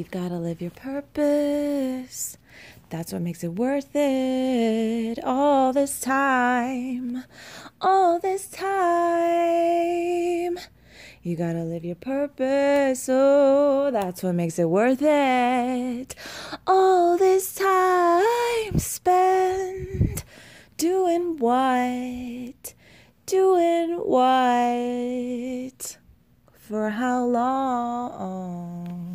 You've got to live your purpose. That's what makes it worth it. All this time, all this time. You gotta live your purpose. Oh, that's what makes it worth it. All this time spent doing what? Doing what? For how long?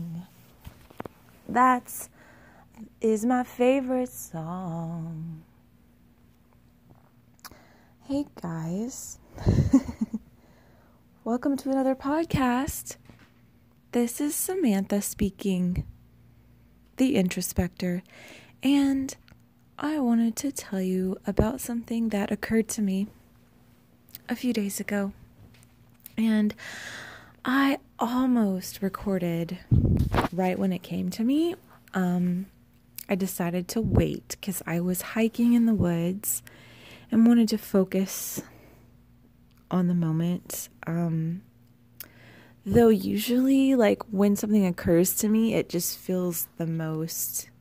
That's is my favorite song. Hey guys. Welcome to another podcast. This is Samantha speaking, the introspector, and I wanted to tell you about something that occurred to me a few days ago. And I almost recorded right when it came to me. Um, I decided to wait because I was hiking in the woods and wanted to focus on the moment. Um, though usually, like when something occurs to me, it just feels the most.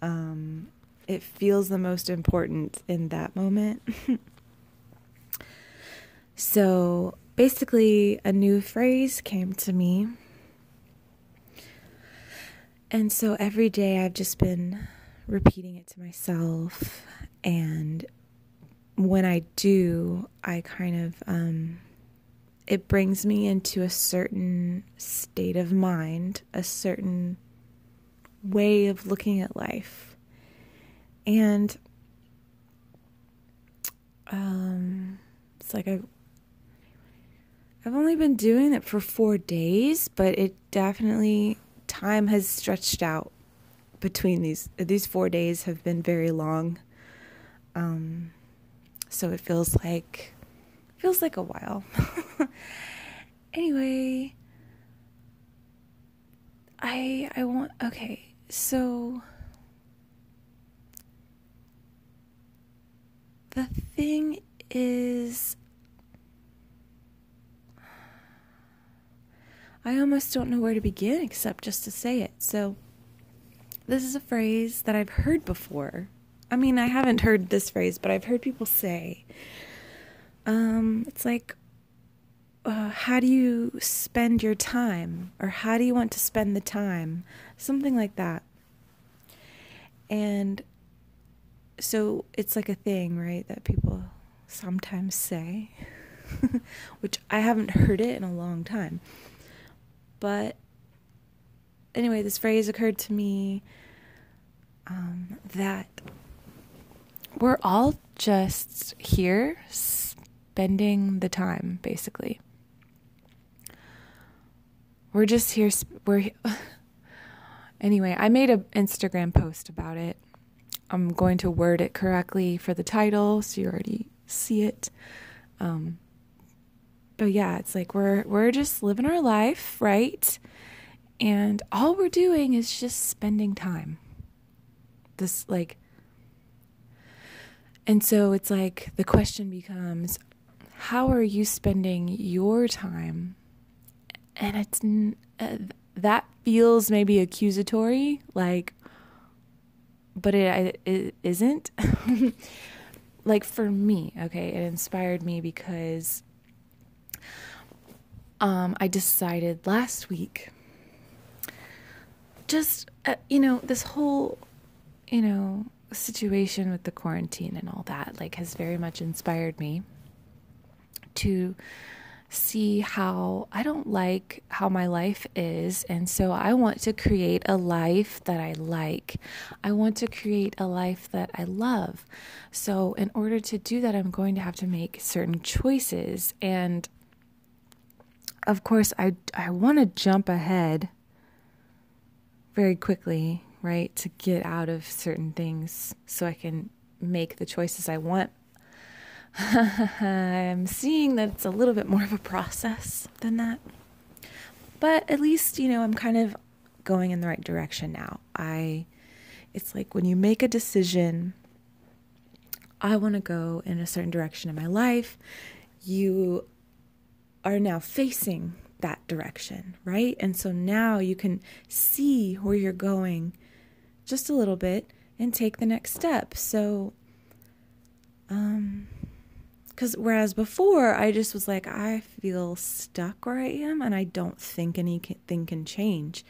Um, it feels the most important in that moment. so basically, a new phrase came to me. And so every day I've just been repeating it to myself and when I do, I kind of, um, it brings me into a certain state of mind, a certain way of looking at life. And um, it's like I, I've only been doing it for four days, but it definitely, time has stretched out between these, these four days have been very long. Um, so it feels like feels like a while. anyway, I I want okay, so the thing is I almost don't know where to begin except just to say it. So this is a phrase that I've heard before I mean, I haven't heard this phrase, but I've heard people say, um, it's like, uh, how do you spend your time? Or how do you want to spend the time? Something like that. And so it's like a thing, right, that people sometimes say, which I haven't heard it in a long time. But anyway, this phrase occurred to me um, that we're all just here spending the time, basically. We're just here. We're anyway. I made an Instagram post about it. I'm going to word it correctly for the title, so you already see it. Um, but yeah, it's like we're we're just living our life, right? And all we're doing is just spending time. This like and so it's like the question becomes how are you spending your time? And it's uh, that feels maybe accusatory, like, but it, it isn't. like for me, okay, it inspired me because um, I decided last week, just, uh, you know, this whole, you know, situation with the quarantine and all that like has very much inspired me to see how I don't like how my life is. And so I want to create a life that I like. I want to create a life that I love. So, in order to do that, I'm going to have to make certain choices. And of course, I, I want to jump ahead very quickly right? To get out of certain things so I can make the choices I want. I'm seeing that it's a little bit more of a process than that. But at least, you know, I'm kind of going in the right direction now. I it's like when you make a decision, I want to go in a certain direction in my life, you are now facing that direction, right? And so now you can see where you're going just a little bit and take the next step. So, um, because whereas before I just was like, I feel stuck where I am and I don't think anything can change.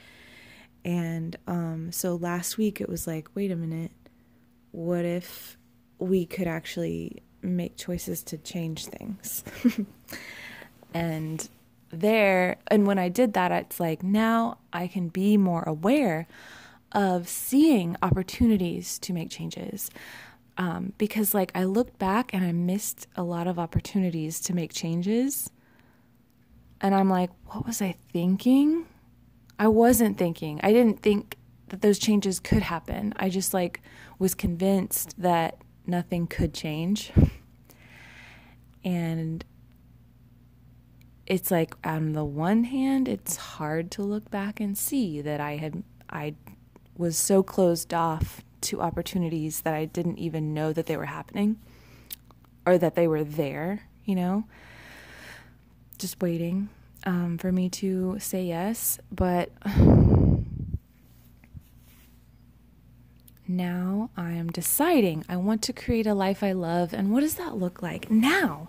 And um, so last week it was like, wait a minute, what if we could actually make choices to change things? and there, and when I did that, it's like now I can be more aware of seeing opportunities to make changes. Um, because, like, I looked back and I missed a lot of opportunities to make changes. And I'm like, what was I thinking? I wasn't thinking. I didn't think that those changes could happen. I just like was convinced that nothing could change. And it's like on the one hand, it's hard to look back and see that I had I was so closed off to opportunities that I didn't even know that they were happening or that they were there, you know. Just waiting um, for me to say yes, but now I am deciding I want to create a life I love. And what does that look like now?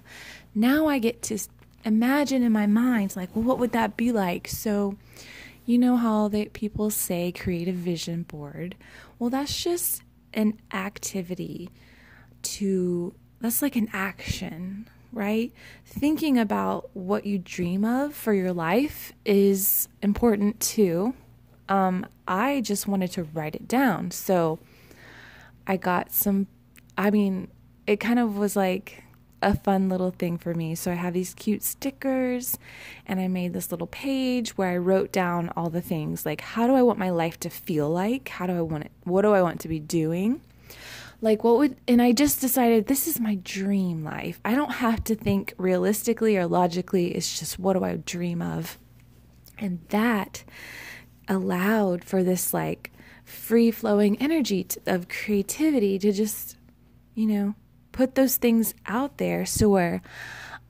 Now I get to imagine in my mind, like, well, what would that be like? So, you know how they, people say create a vision board? Well, that's just an activity to, that's like an action right? Thinking about what you dream of for your life is important too. Um, I just wanted to write it down. So I got some, I mean, it kind of was like a fun little thing for me. So I have these cute stickers and I made this little page where I wrote down all the things like how do I want my life to feel like? How do I want it? What do I want to be doing? Like, what would, and I just decided this is my dream life. I don't have to think realistically or logically. It's just what do I dream of? And that allowed for this like free flowing energy of creativity to just, you know, put those things out there so where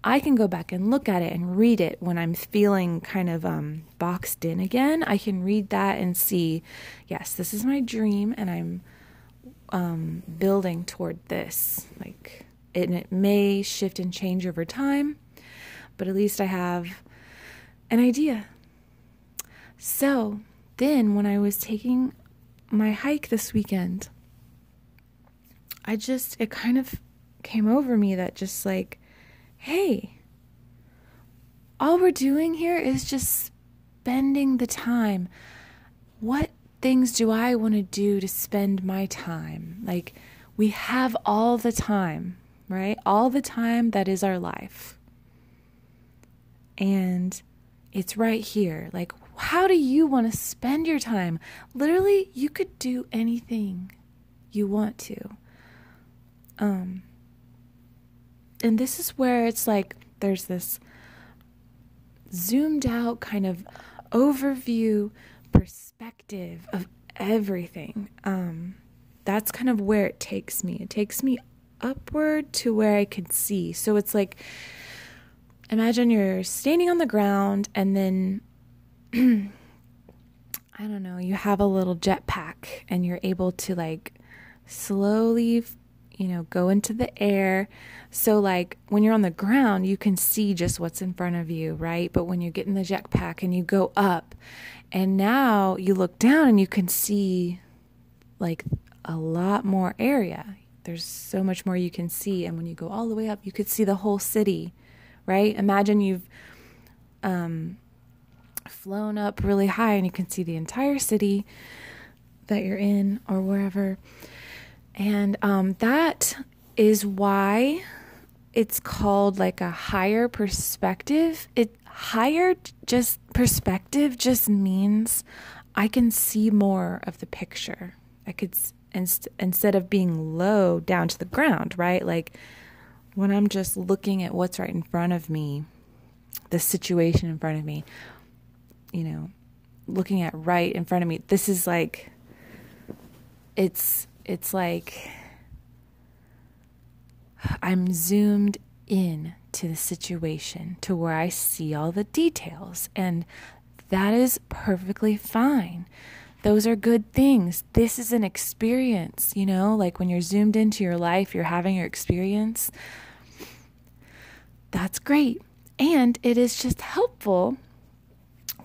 I can go back and look at it and read it when I'm feeling kind of um, boxed in again. I can read that and see, yes, this is my dream, and I'm um, building toward this. Like, it, it may shift and change over time, but at least I have an idea. So then, when I was taking my hike this weekend, I just, it kind of came over me that just like, hey, all we're doing here is just spending the time. What things do I want to do to spend my time? Like, we have all the time, right? All the time that is our life. And it's right here. Like, how do you want to spend your time? Literally, you could do anything you want to. Um, and this is where it's like there's this zoomed out kind of overview perspective of everything. Um, that's kind of where it takes me. It takes me upward to where I can see. So it's like imagine you're standing on the ground and then I don't know, you have a little jetpack and you're able to like slowly, you know, go into the air. So, like when you're on the ground, you can see just what's in front of you, right? But when you get in the jetpack and you go up and now you look down and you can see like a lot more area. There's so much more you can see. And when you go all the way up, you could see the whole city, right? Imagine you've um, flown up really high and you can see the entire city that you're in or wherever. And um, that is why it's called like a higher perspective. It higher just perspective just means I can see more of the picture. I could inst- instead of being low down to the ground, right? Like when I'm just looking at what's right in front of me, the situation in front of me, you know, looking at right in front of me. This is like it's it's like I'm zoomed in to the situation to where I see all the details. And that is perfectly fine. Those are good things. This is an experience, you know, like when you're zoomed into your life, you're having your experience. That's great. And it is just helpful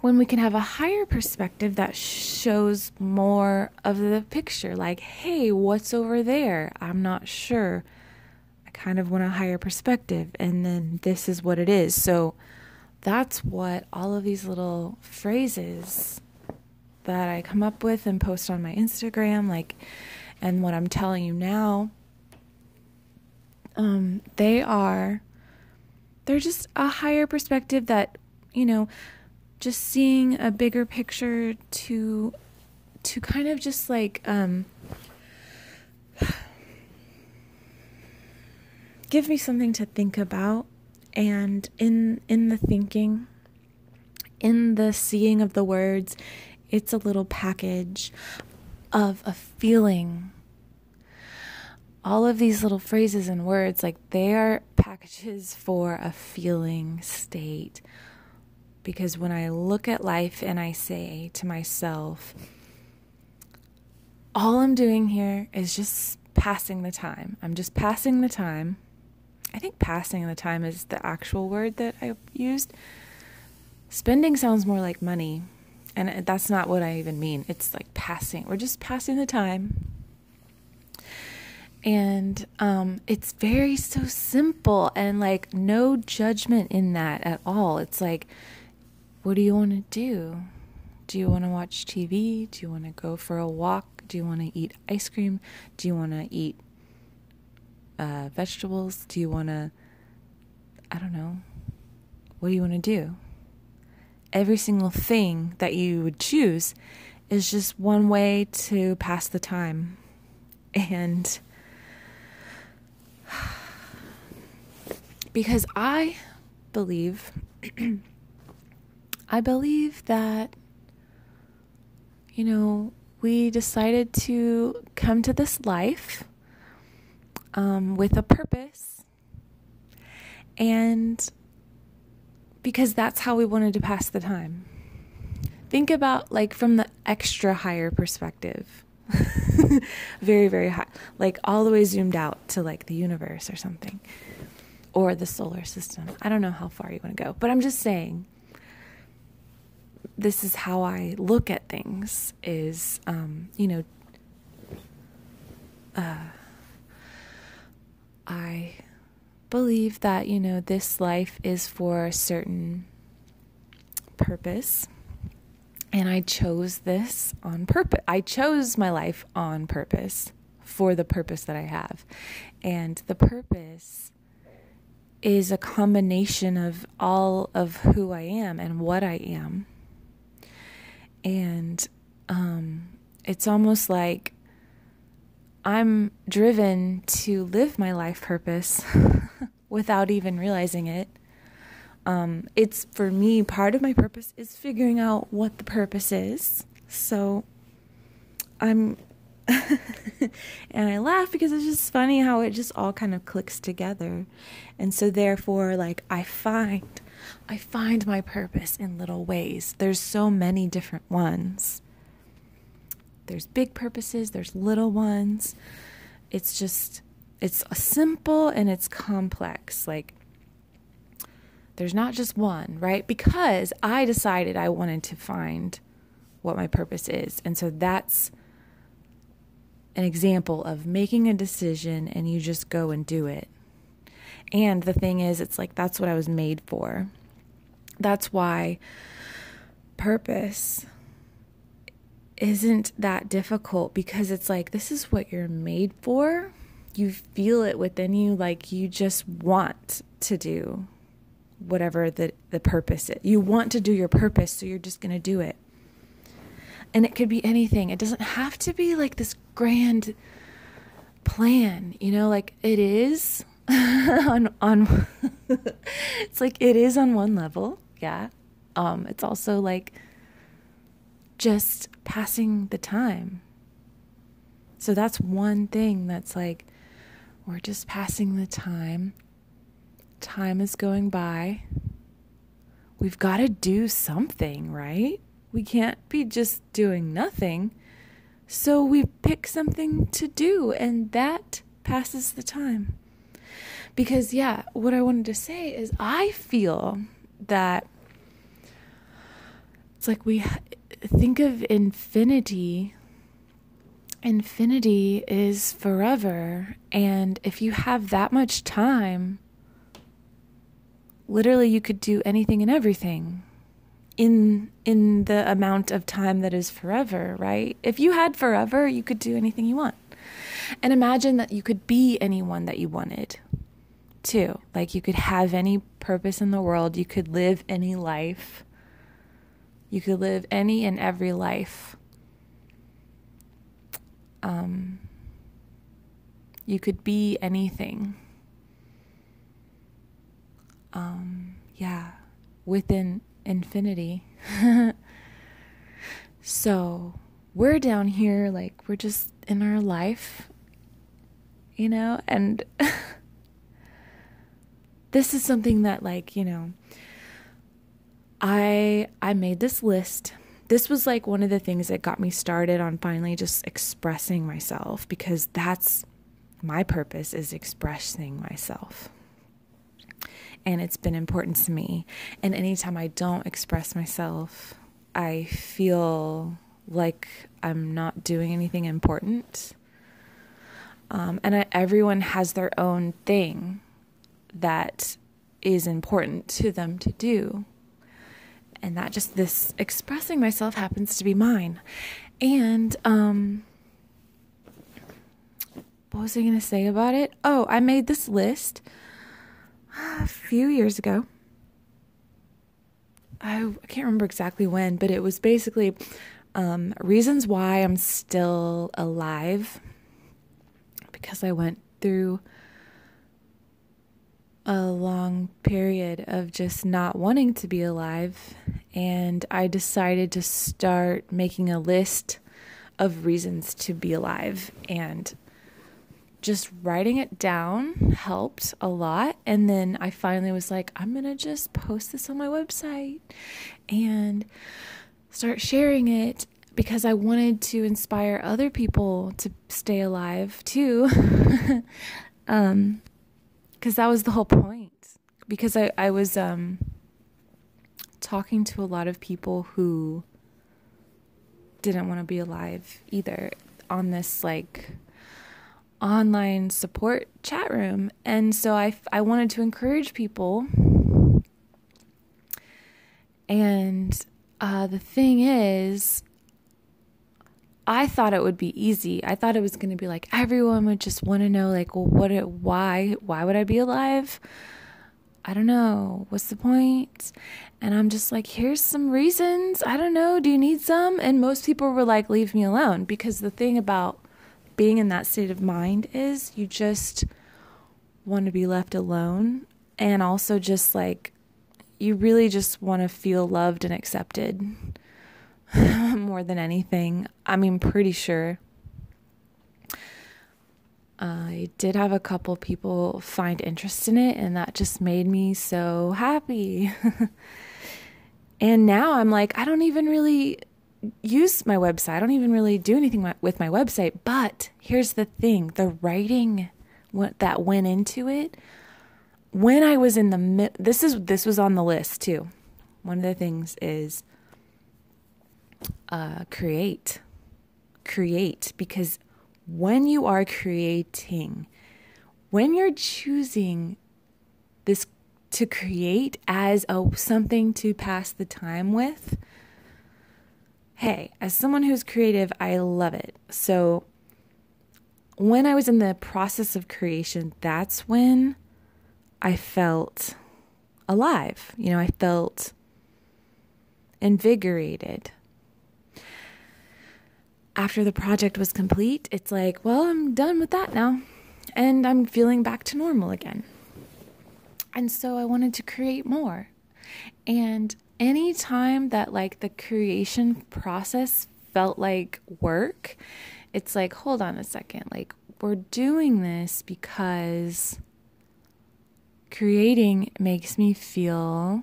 when we can have a higher perspective that shows more of the picture. Like, hey, what's over there? I'm not sure. I kind of want a higher perspective. And then this is what it is. So that's what all of these little phrases that I come up with and post on my Instagram, like, and what I'm telling you now, um, they are, they're just a higher perspective that, you know, just seeing a bigger picture to, to kind of just like, um, give me something to think about and in in the thinking in the seeing of the words it's a little package of a feeling. All of these little phrases and words, like they are packages for a feeling state. Because when I look at life and I say to myself, all I'm doing here is just passing the time. I'm just passing the time. I think passing the time is the actual word that I used. Spending sounds more like money, and that's not what I even mean. It's like passing. We're just passing the time. And um, it's very so simple and like no judgment in that at all. It's like, what do you want to do? Do you want to watch TV? Do you want to go for a walk? Do you want to eat ice cream? Do you want to eat uh, vegetables? Do you want to, I don't know, what do you want to do? every single thing that you would choose is just one way to pass the time. And because I believe, I believe that, you know, we decided to come to this life um, with a purpose. And because that's how we wanted to pass the time. Think about like from the extra higher perspective. very, very high. Like all the way zoomed out to like the universe or something. Or the solar system. I don't know how far you want to go. But I'm just saying this is how I look at things is um, you know uh, I believe that, you know, this life is for a certain purpose. And I chose this on purpose. I chose my life on purpose for the purpose that I have. And the purpose is a combination of all of who I am and what I am. And um, it's almost like I'm driven to live my life purpose without even realizing it. Um, it's for me, part of my purpose is figuring out what the purpose is. So I'm, and I laugh because it's just funny how it just all kind of clicks together. And so, therefore, like, I find, I find my purpose in little ways. There's so many different ones. There's big purposes, there's little ones. It's just, it's simple and it's complex. Like, there's not just one, right? Because I decided I wanted to find what my purpose is. And so that's an example of making a decision and you just go and do it. And the thing is, it's like that's what I was made for. That's why purpose isn't that difficult because it's like this is what you're made for. You feel it within you like you just want to do whatever the the purpose is. You want to do your purpose, so you're just going to do it. And it could be anything. It doesn't have to be like this grand plan, you know, like it is on on it's like it is on one level. Yeah. Um it's also like just passing the time. So that's one thing that's like, we're just passing the time time is going by. We've got to do something, right? We can't be just doing nothing. So we pick something to do, and that passes the time. Because, yeah, what I wanted to say is I feel that it's like we think of infinity. Infinity is forever. And if you have that much time, literally you could do anything and everything in in the amount of time that is forever, right? If you had forever, you could do anything you want. And imagine that you could be anyone that you wanted. Too. Like you could have any purpose in the world, you could live any life. You could live any and every life. Um you could be anything. Um yeah, within infinity. so we're down here, like, we're just in our life, you know, and this is something that, like, you know, I I made this list. This was like one of the things that got me started on finally just expressing myself because that's my purpose is expressing myself and it's been important to me. And anytime I don't express myself, I feel like I'm not doing anything important. Um, and I, everyone has their own thing that is important to them to do. And that just this expressing myself happens to be mine. And um, what was I going to say about it? Oh, I made this list a few years ago. I, I can't remember exactly when, but it was basically um, reasons why I'm still alive because I went through a long period of just not wanting to be alive. And I decided to start making a list of reasons to be alive. And just writing it down helped a lot. And then I finally was like, I'm going to just post this on my website and start sharing it because I wanted to inspire other people to stay alive too. um, because that was the whole point. Because I, I was um, talking to a lot of people who didn't want to be alive either on this like online support chat room. And so I, I wanted to encourage people. And uh, the thing is, I thought it would be easy. I thought it was going to be like everyone would just want to know, like, well, what, it, why, why would I be alive? I don't know. What's the point? And I'm just like, here's some reasons. I don't know. Do you need some? And most people were like, leave me alone. Because the thing about being in that state of mind is you just want to be left alone and also just like you really just want to feel loved and accepted more than anything. I mean, pretty sure. I did have a couple people find interest in it, and that just made me so happy. and now I'm like, I don't even really use my website. I don't even really do anything with my website. But here's the thing the writing that went into it when I was in the this is this was on the list too. One of the things is uh, create, create because when you are creating, when you're choosing this to create as a something to pass the time with, hey, as someone who's creative, I love it. So when I was in the process of creation, that's when I felt alive. You know, I felt invigorated. After the project was complete, it's like, well, I'm done with that now. And I'm feeling back to normal again. And so I wanted to create more. And any time that like the creation process felt like work, it's like, hold on a second. Like, we're doing this because creating makes me feel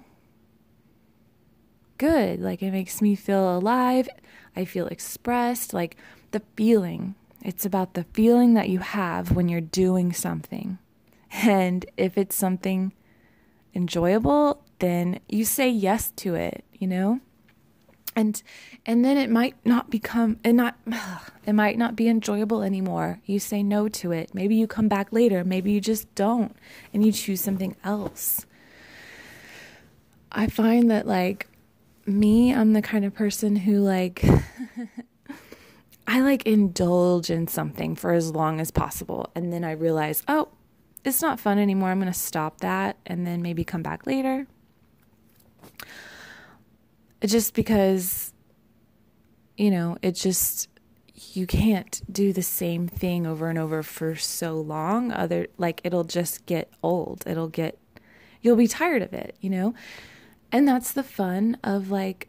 good. Like it makes me feel alive. I feel expressed. Like the feeling. It's about the feeling that you have when you're doing something. And if it's something enjoyable, then you say yes to it, you know? And and then it might not become it not it might not be enjoyable anymore. You say no to it. Maybe you come back later, maybe you just don't and you choose something else. I find that like me, I'm the kind of person who like I like indulge in something for as long as possible and then I realize, "Oh, it's not fun anymore. I'm going to stop that and then maybe come back later." Just because you know, it just you can't do the same thing over and over for so long other like it'll just get old. It'll get you'll be tired of it, you know? And that's the fun of like,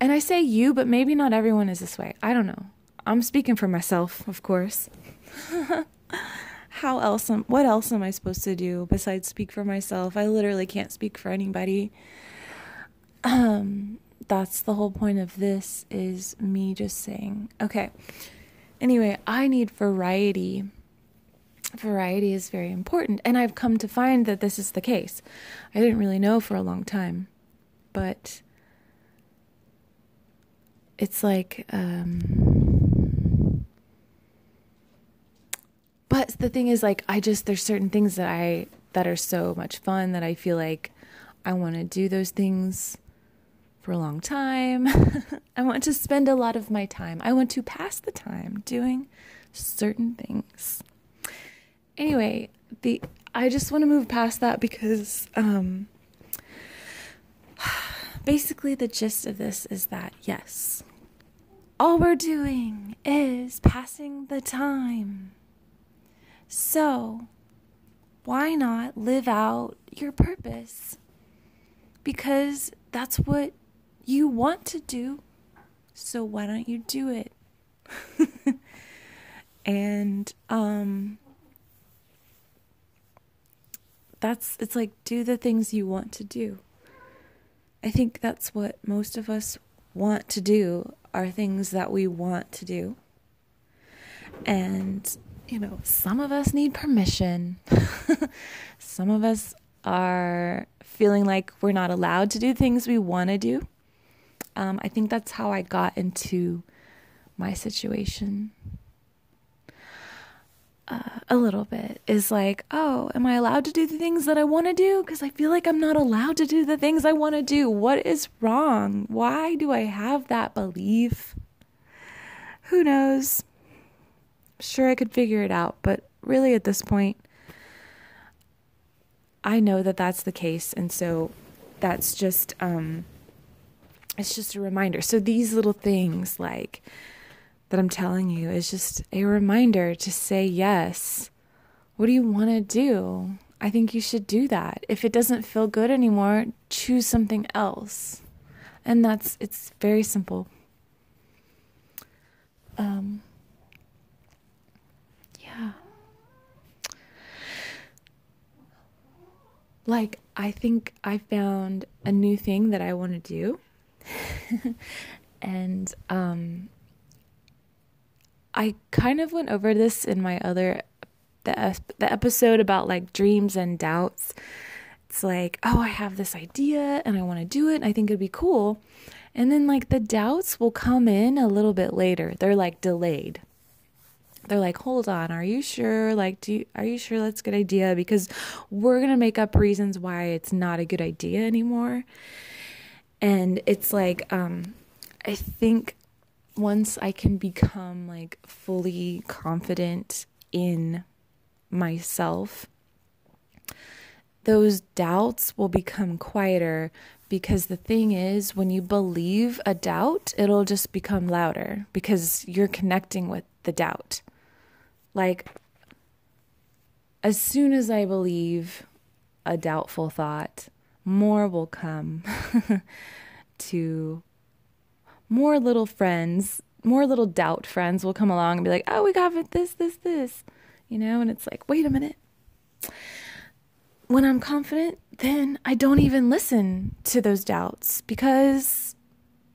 and I say you, but maybe not everyone is this way. I don't know. I'm speaking for myself, of course. How else am, what else am I supposed to do besides speak for myself? I literally can't speak for anybody. Um, that's the whole point of this is me just saying, okay. Anyway, I need variety variety is very important. And I've come to find that this is the case. I didn't really know for a long time, but it's like, um, but the thing is, like, I just, there's certain things that I, that are so much fun that I feel like I want to do those things for a long time. I want to spend a lot of my time. I want to pass the time doing certain things anyway, the I just want to move past that because um, basically the gist of this is that yes, all we're doing is passing the time. So, why not live out your purpose? Because that's what you want to do. So why don't you do it? and um that's it's like do the things you want to do. I think that's what most of us want to do are things that we want to do. And you know, some of us need permission. some of us are feeling like we're not allowed to do things we want to do. Um, I think that's how I got into my situation uh, a little bit is like, oh, am I allowed to do the things that I want to do? Because I feel like I'm not allowed to do the things I want to do. What is wrong? Why do I have that belief? Who knows? Sure, I could figure it out, but really at this point, I know that that's the case. And so that's just, um, it's just a reminder. So these little things like, that I'm telling you is just a reminder to say yes. What do you want to do? I think you should do that. If it doesn't feel good anymore, choose something else. And that's it's very simple. Um yeah. Like I think I found a new thing that I want to do. and um I kind of went over this in my other the the episode about like dreams and doubts. It's like, oh, I have this idea and I want to do it. I think it'd be cool. And then like the doubts will come in a little bit later. They're like delayed. They're like, hold on, are you sure? Like, do you, are you sure that's a good idea? Because we're gonna make up reasons why it's not a good idea anymore. And it's like, um, I think once I can become like fully confident in myself, those doubts will become quieter because the thing is, when you believe a doubt, it'll just become louder because you're connecting with the doubt. Like, as soon as I believe a doubtful thought, more will come to more little friends, more little doubt friends will come along and be like, oh, we got this, this, this, you know? And it's like, wait a minute. when I'm confident, then I don't even listen to those doubts because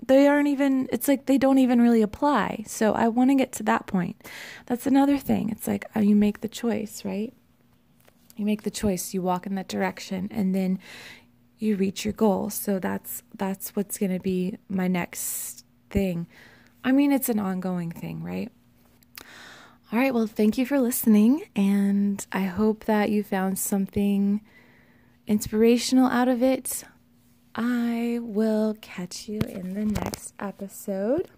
they aren't even, it's like they don't even really apply. So I want to get to that point. That's another thing. It's like uh, you make the choice, right? You make the choice, you walk in that direction, and then you reach your goal. So that's that's what's going to be my next thing. I mean, it's an ongoing thing, right? All right, well, thank you for listening, and I hope that you found something inspirational out of it. I will catch you in the next episode.